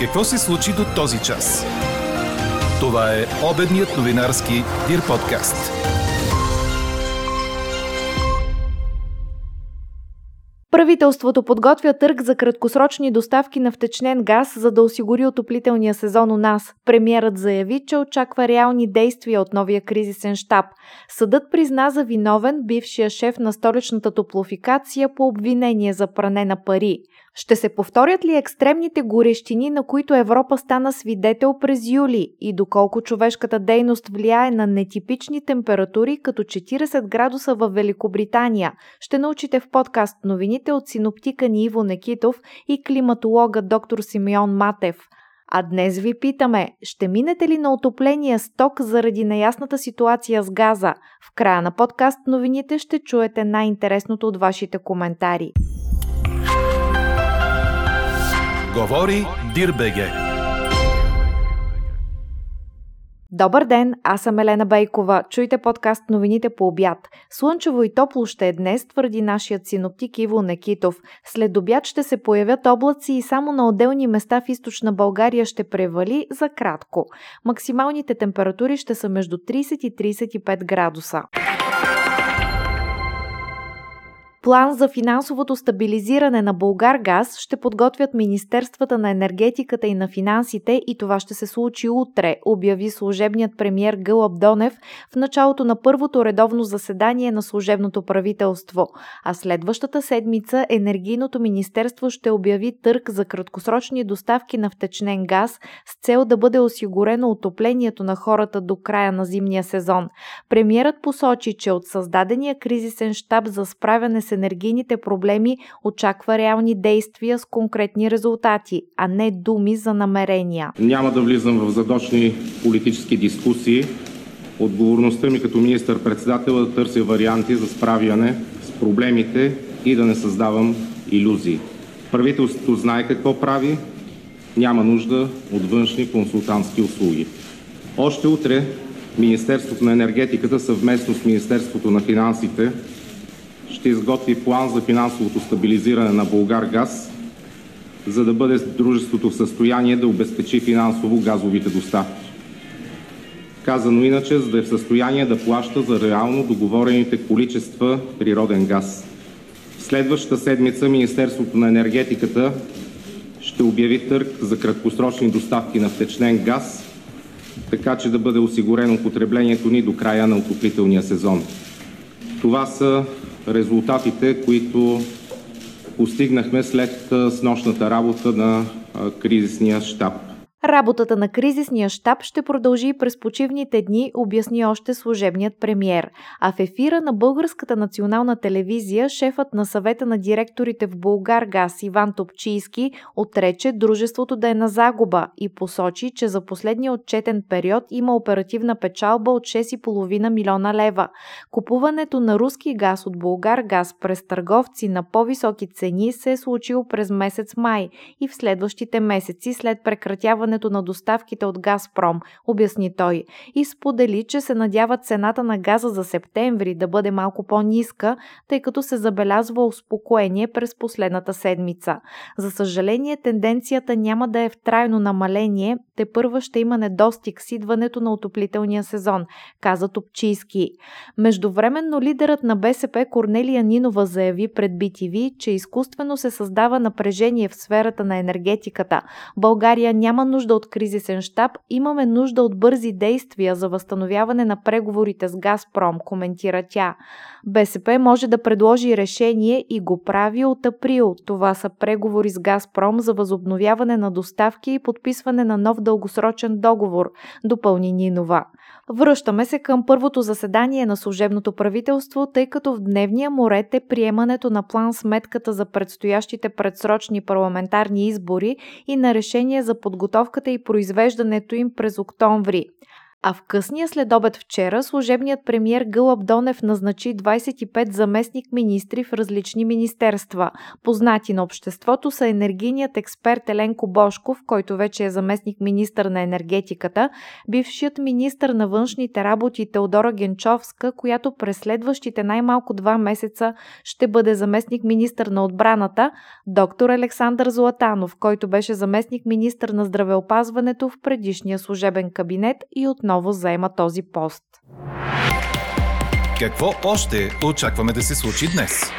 Какво се случи до този час? Това е обедният новинарски Дир подкаст. Правителството подготвя търг за краткосрочни доставки на втечнен газ, за да осигури отоплителния сезон у нас. Премьерът заяви, че очаква реални действия от новия кризисен штаб. Съдът призна за виновен бившия шеф на столичната топлофикация по обвинение за пране на пари. Ще се повторят ли екстремните горещини, на които Европа стана свидетел през юли и доколко човешката дейност влияе на нетипични температури като 40 градуса в Великобритания? Ще научите в подкаст новините от синоптика ни Иво Некитов и климатолога доктор Симеон Матев. А днес ви питаме, ще минете ли на отопление сток заради неясната ситуация с газа? В края на подкаст новините ще чуете най-интересното от вашите коментари. Говори Дирбеге. Добър ден, аз съм Елена Бейкова. Чуйте подкаст новините по обяд. Слънчево и топло ще е днес, твърди нашият синоптик Иво Некитов. След обяд ще се появят облаци и само на отделни места в източна България ще превали за кратко. Максималните температури ще са между 30 и 35 градуса. План за финансовото стабилизиране на Българ Газ ще подготвят Министерствата на енергетиката и на финансите и това ще се случи утре, обяви служебният премьер Гълъб Донев в началото на първото редовно заседание на служебното правителство. А следващата седмица Енергийното министерство ще обяви търк за краткосрочни доставки на втечнен газ с цел да бъде осигурено отоплението на хората до края на зимния сезон. Премьерът посочи, че от създадения кризисен штаб за справяне с енергийните проблеми очаква реални действия с конкретни резултати, а не думи за намерения. Няма да влизам в задочни политически дискусии. Отговорността ми като министър-председател е да търся варианти за справяне с проблемите и да не създавам иллюзии. Правителството знае какво прави, няма нужда от външни консултантски услуги. Още утре Министерството на енергетиката съвместно с Министерството на финансите ще изготви план за финансовото стабилизиране на Булгаргаз, за да бъде дружеството в състояние да обезпечи финансово газовите доставки. Казано иначе, за да е в състояние да плаща за реално договорените количества природен газ. Следващата седмица Министерството на енергетиката ще обяви търг за краткосрочни доставки на втечнен газ, така че да бъде осигурено потреблението ни до края на отоплителния сезон. Това са резултатите, които постигнахме след снощната работа на кризисния щаб. Работата на кризисния щаб ще продължи през почивните дни, обясни още служебният премьер. А в ефира на Българската национална телевизия шефът на съвета на директорите в Булгар Газ Иван Топчийски отрече дружеството да е на загуба и посочи, че за последния отчетен период има оперативна печалба от 6,5 милиона лева. Купуването на руски газ от Булгар Газ през търговци на по-високи цени се е случило през месец май и в следващите месеци след прекратяване спирането на доставките от Газпром, обясни той, и сподели, че се надява цената на газа за септември да бъде малко по-ниска, тъй като се забелязва успокоение през последната седмица. За съжаление, тенденцията няма да е в трайно намаление, те първа ще има недостиг с идването на отоплителния сезон, каза Топчийски. Междувременно лидерът на БСП Корнелия Нинова заяви пред BTV, че изкуствено се създава напрежение в сферата на енергетиката. България няма нужда нужда от кризисен щаб, имаме нужда от бързи действия за възстановяване на преговорите с Газпром, коментира тя. БСП може да предложи решение и го прави от април. Това са преговори с Газпром за възобновяване на доставки и подписване на нов дългосрочен договор, допълни Нинова. Връщаме се към първото заседание на служебното правителство, тъй като в дневния му ред е приемането на план сметката за предстоящите предсрочни парламентарни избори и на решение за подготовката и произвеждането им през октомври. А в късния следобед вчера служебният премьер Гълъб Донев назначи 25 заместник министри в различни министерства. Познати на обществото са енергийният експерт Еленко Бошков, който вече е заместник министър на енергетиката, бившият министър на външните работи Теодора Генчовска, която през следващите най-малко два месеца ще бъде заместник министър на отбраната, доктор Александър Златанов, който беше заместник министър на здравеопазването в предишния служебен кабинет и отново заема този пост. Какво още очакваме да се случи днес?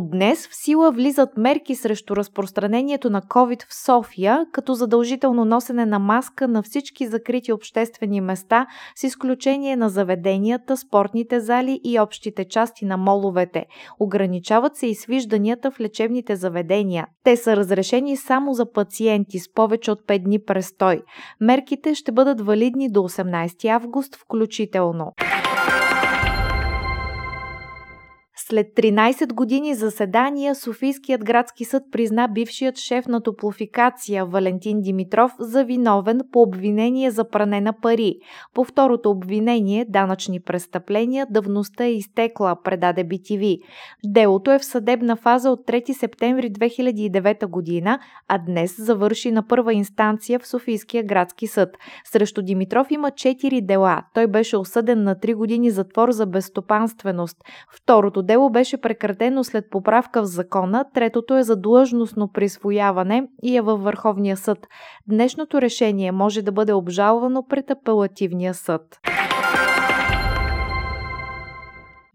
От днес в сила влизат мерки срещу разпространението на COVID в София, като задължително носене на маска на всички закрити обществени места, с изключение на заведенията, спортните зали и общите части на моловете. Ограничават се и свижданията в лечебните заведения. Те са разрешени само за пациенти с повече от 5 дни престой. Мерките ще бъдат валидни до 18 август включително. След 13 години заседания, Софийският градски съд призна бившият шеф на топлофикация Валентин Димитров за виновен по обвинение за пране на пари. По второто обвинение, данъчни престъпления, давността е изтекла, предаде BTV. Делото е в съдебна фаза от 3 септември 2009 година, а днес завърши на първа инстанция в Софийския градски съд. Срещу Димитров има 4 дела. Той беше осъден на 3 години затвор за безстопанственост. Второто дело дело беше прекратено след поправка в закона, третото е за длъжностно присвояване и е във Върховния съд. Днешното решение може да бъде обжалвано пред апелативния съд.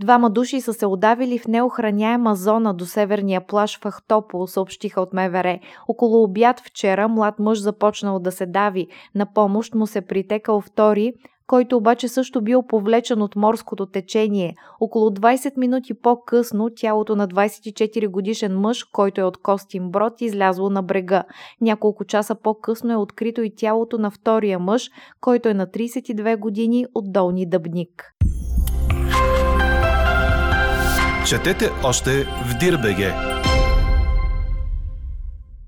Двама души са се удавили в неохраняема зона до северния плаж в Ахтопол, съобщиха от МВР. Около обяд вчера млад мъж започнал да се дави. На помощ му се притекал втори, който обаче също бил повлечен от морското течение. Около 20 минути по-късно тялото на 24 годишен мъж, който е от Костин Брод, излязло на брега. Няколко часа по-късно е открито и тялото на втория мъж, който е на 32 години от Долни Дъбник. Четете още в Дирбеге!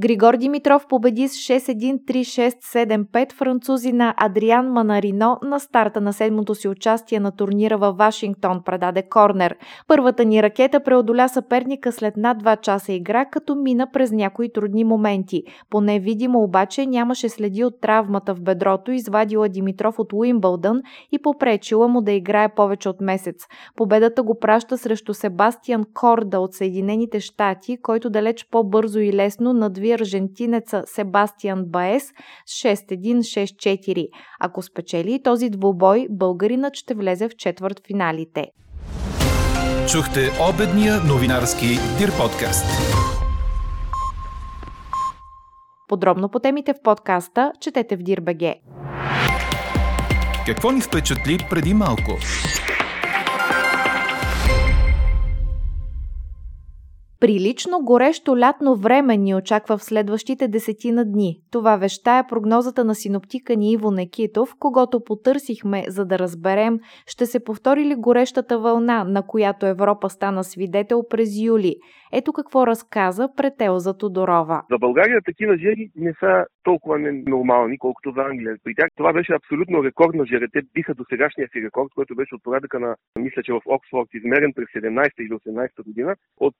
Григор Димитров победи с 6-1-3-6-7-5 французи на Адриан Манарино на старта на седмото си участие на турнира във Вашингтон, предаде Корнер. Първата ни ракета преодоля съперника след над 2 часа игра, като мина през някои трудни моменти. Поне видимо обаче нямаше следи от травмата в бедрото, извадила Димитров от Уимбълдън и попречила му да играе повече от месец. Победата го праща срещу Себастиан Корда от Съединените щати, който далеч по-бързо и лесно надви обяви аржентинеца Себастиан Баес с 6-1-6-4. Ако спечели този двубой, българинът ще влезе в четвърт финалите. Чухте обедния новинарски Дир подкаст. Подробно по темите в подкаста четете в Дирбеге. Какво ни впечатли преди малко? Прилично горещо лятно време ни очаква в следващите десетина дни. Това веща е прогнозата на синоптика ни Иво Некитов, когато потърсихме, за да разберем, ще се повтори ли горещата вълна, на която Европа стана свидетел през юли. Ето какво разказа пред Елза Тодорова. За България такива жери не са толкова нормални, колкото за Англия. При тях това беше абсолютно рекордна жера. Те биха до сегашния си рекорд, който беше от порядъка на, мисля, че в Оксфорд, измерен през 17 или 18 година, от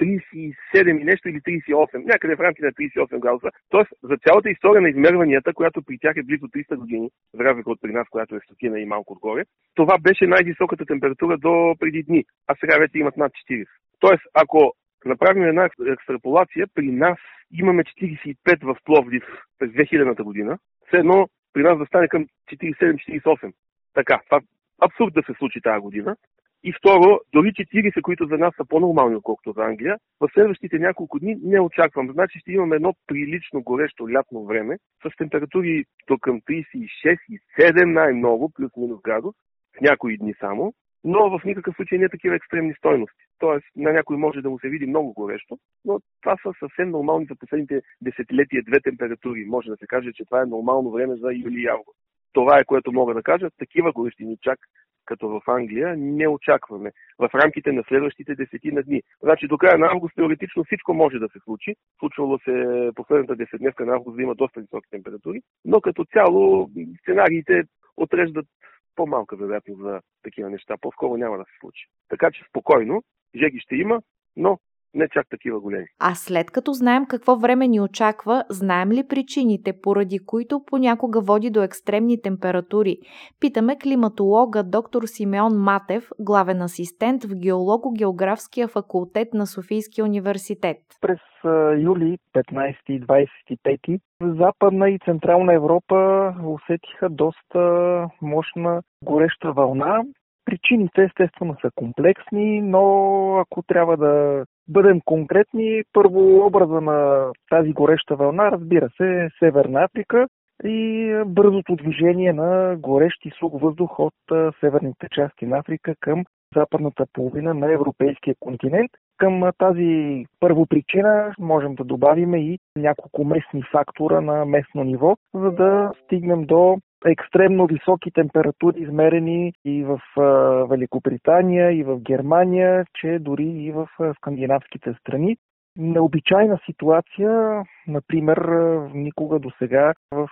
37 и нещо или 38, някъде в рамките на 38 градуса. Тоест, за цялата история на измерванията, която при тях е близо 300 години, за разлика от при нас, която е стотина и малко отгоре, това беше най-високата температура до преди дни, а сега вече имат над 40. Тоест, ако направим една екстраполация, при нас имаме 45 в Пловдив през 2000-та година, все едно при нас да стане към 47-48. Така, това абсурд да се случи тази година. И второ, дори 40, които за нас са по-нормални, отколкото за Англия, в следващите няколко дни не очаквам. Значи ще имаме едно прилично горещо лятно време с температури до към 36 и 7 най-много, плюс-минус градус, в някои дни само, но в никакъв случай не такива екстремни стойности. Тоест, на някой може да му се види много горещо, но това са съвсем нормални за последните десетилетия две температури. Може да се каже, че това е нормално време за юли и август. Това е което мога да кажа. Такива горещини чак като в Англия, не очакваме в рамките на следващите десетина дни. Значи до края на август теоретично всичко може да се случи. Случвало се последната десетдневка на август да има доста високи температури, но като цяло сценариите отреждат по-малка вероятност за такива неща. По-скоро няма да се случи. Така че спокойно, жеги ще има, но не чак такива големи. А след като знаем какво време ни очаква, знаем ли причините, поради които понякога води до екстремни температури? Питаме климатолога доктор Симеон Матев, главен асистент в геолого-географския факултет на Софийския университет. През юли 15 и 25 в Западна и Централна Европа усетиха доста мощна гореща вълна, Причините естествено са комплексни, но ако трябва да бъдем конкретни, първо образа на тази гореща вълна, разбира се, Северна Африка и бързото движение на горещ и сух въздух от северните части на Африка към западната половина на европейския континент. Към тази първо причина можем да добавим и няколко местни фактора на местно ниво, за да стигнем до екстремно високи температури, измерени и в Великобритания, и в Германия, че дори и в скандинавските страни. Необичайна ситуация, например, никога до сега в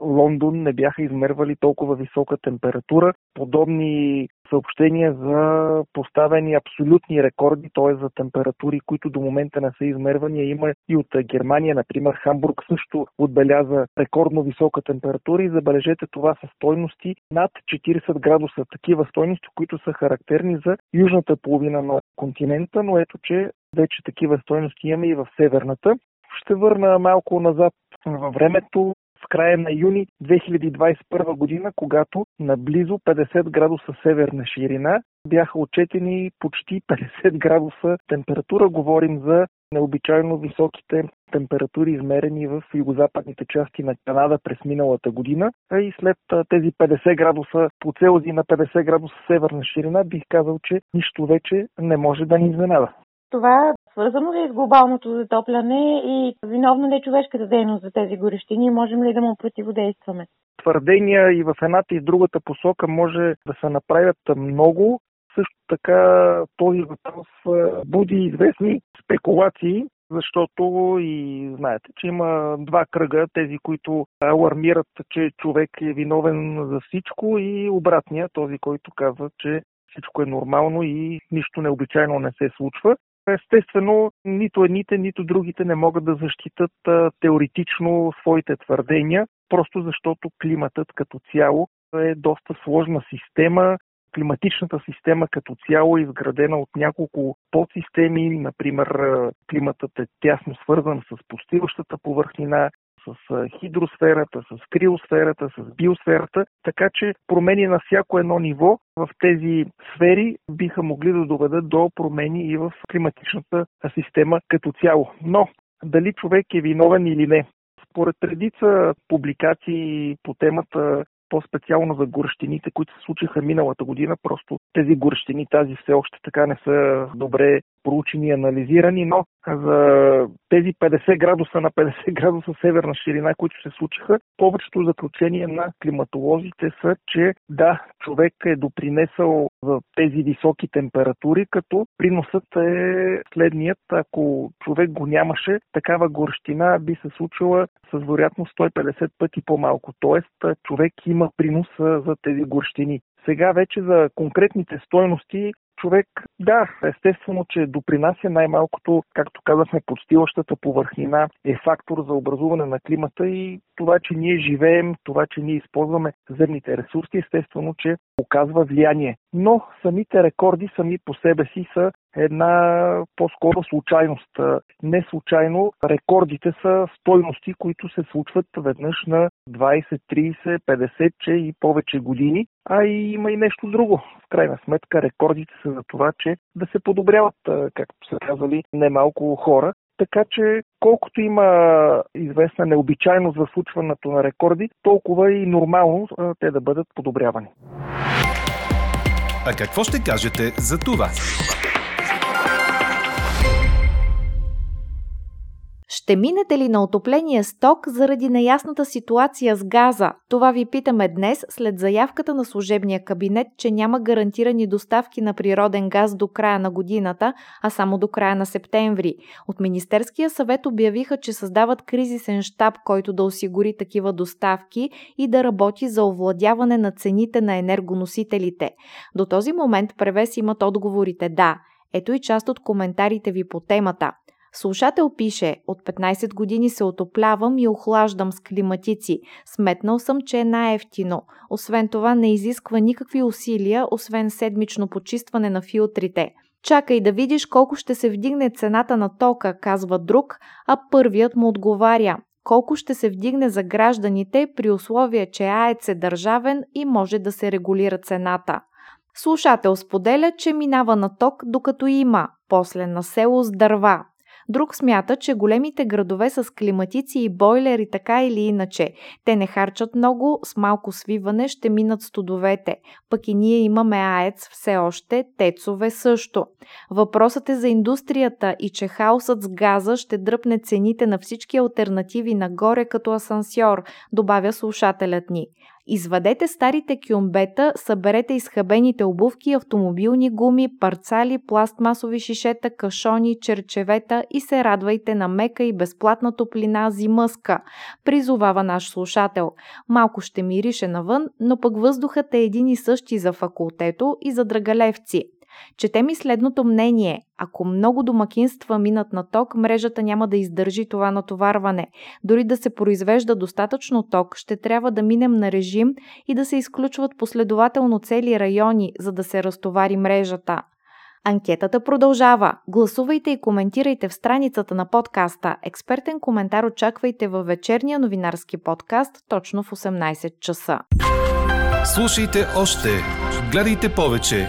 Лондон не бяха измервали толкова висока температура. Подобни съобщения за поставени абсолютни рекорди, т.е. за температури, които до момента не са измервани. Има и от Германия, например, Хамбург също отбеляза рекордно висока температура и забележете това са стойности над 40 градуса. Такива стойности, които са характерни за южната половина на континента, но ето, че вече такива стойности имаме и в северната. Ще върна малко назад във времето края на юни 2021 година, когато на близо 50 градуса северна ширина бяха отчетени почти 50 градуса температура. Говорим за необичайно високите температури, измерени в югозападните части на Канада през миналата година. А и след тези 50 градуса по Целзий на 50 градуса северна ширина, бих казал, че нищо вече не може да ни изненада. Това свързано ли е с глобалното затопляне и виновна ли е човешката дейност за тези горещини? Можем ли да му противодействаме? Твърдения и в едната и в другата посока може да се направят много. Също така този въпрос буди известни спекулации, защото и знаете, че има два кръга, тези, които алармират, че човек е виновен за всичко и обратния, този, който казва, че всичко е нормално и нищо необичайно не се случва. Естествено, нито едните, нито другите не могат да защитат теоретично своите твърдения, просто защото климатът като цяло е доста сложна система. Климатичната система като цяло е изградена от няколко подсистеми. Например, климатът е тясно свързан с постиващата повърхнина, с хидросферата, с криосферата, с биосферата, така че промени на всяко едно ниво в тези сфери биха могли да доведат до промени и в климатичната система като цяло. Но дали човек е виновен или не? Според редица публикации по темата по-специално за горещините, които се случиха миналата година. Просто тези горещини тази все още така не са добре проучени и анализирани, но за тези 50 градуса на 50 градуса северна ширина, които се случиха, повечето заключения на климатолозите са, че да, човек е допринесъл за тези високи температури, като приносът е следният. Ако човек го нямаше, такава горещина би се случила с вероятност 150 пъти по-малко. Тоест, човек има принос за тези горещини. Сега вече за конкретните стойности човек, да, естествено, че допринася най-малкото, както казахме, подстилащата повърхнина е фактор за образуване на климата и това, че ние живеем, това, че ние използваме земните ресурси, естествено, че оказва влияние. Но самите рекорди сами по себе си са една по-скоро случайност. Не случайно рекордите са стойности, които се случват веднъж на 20, 30, 50 че и повече години. А и има и нещо друго. Крайна сметка рекордите са за това, че да се подобряват, както са казали немалко хора. Така че колкото има известна необичайност за случването на рекорди, толкова и нормално те да бъдат подобрявани. А какво ще кажете за това? Ще минете ли на отопление с ток заради неясната ситуация с газа? Това ви питаме днес след заявката на служебния кабинет, че няма гарантирани доставки на природен газ до края на годината, а само до края на септември. От Министерския съвет обявиха, че създават кризисен штаб, който да осигури такива доставки и да работи за овладяване на цените на енергоносителите. До този момент превес имат отговорите да. Ето и част от коментарите ви по темата. Слушател пише, от 15 години се отоплявам и охлаждам с климатици. Сметнал съм, че е най-ефтино. Освен това не изисква никакви усилия, освен седмично почистване на филтрите. Чакай да видиш колко ще се вдигне цената на тока, казва друг, а първият му отговаря. Колко ще се вдигне за гражданите при условие, че АЕЦ е държавен и може да се регулира цената. Слушател споделя, че минава на ток, докато има, после на село с дърва, Друг смята, че големите градове с климатици и бойлери така или иначе. Те не харчат много, с малко свиване ще минат студовете. Пък и ние имаме АЕЦ все още, тецове също. Въпросът е за индустрията и че хаосът с газа ще дръпне цените на всички альтернативи нагоре като асансьор, добавя слушателят ни. Извадете старите кюмбета, съберете изхабените обувки, автомобилни гуми, парцали, пластмасови шишета, кашони, черчевета и се радвайте на мека и безплатна топлина зимъска, призовава наш слушател. Малко ще мирише навън, но пък въздухът е един и същи за факултето и за драгалевци. Чете ми следното мнение. Ако много домакинства минат на ток, мрежата няма да издържи това натоварване. Дори да се произвежда достатъчно ток, ще трябва да минем на режим и да се изключват последователно цели райони, за да се разтовари мрежата. Анкетата продължава. Гласувайте и коментирайте в страницата на подкаста. Експертен коментар очаквайте във вечерния новинарски подкаст точно в 18 часа. Слушайте още, гледайте повече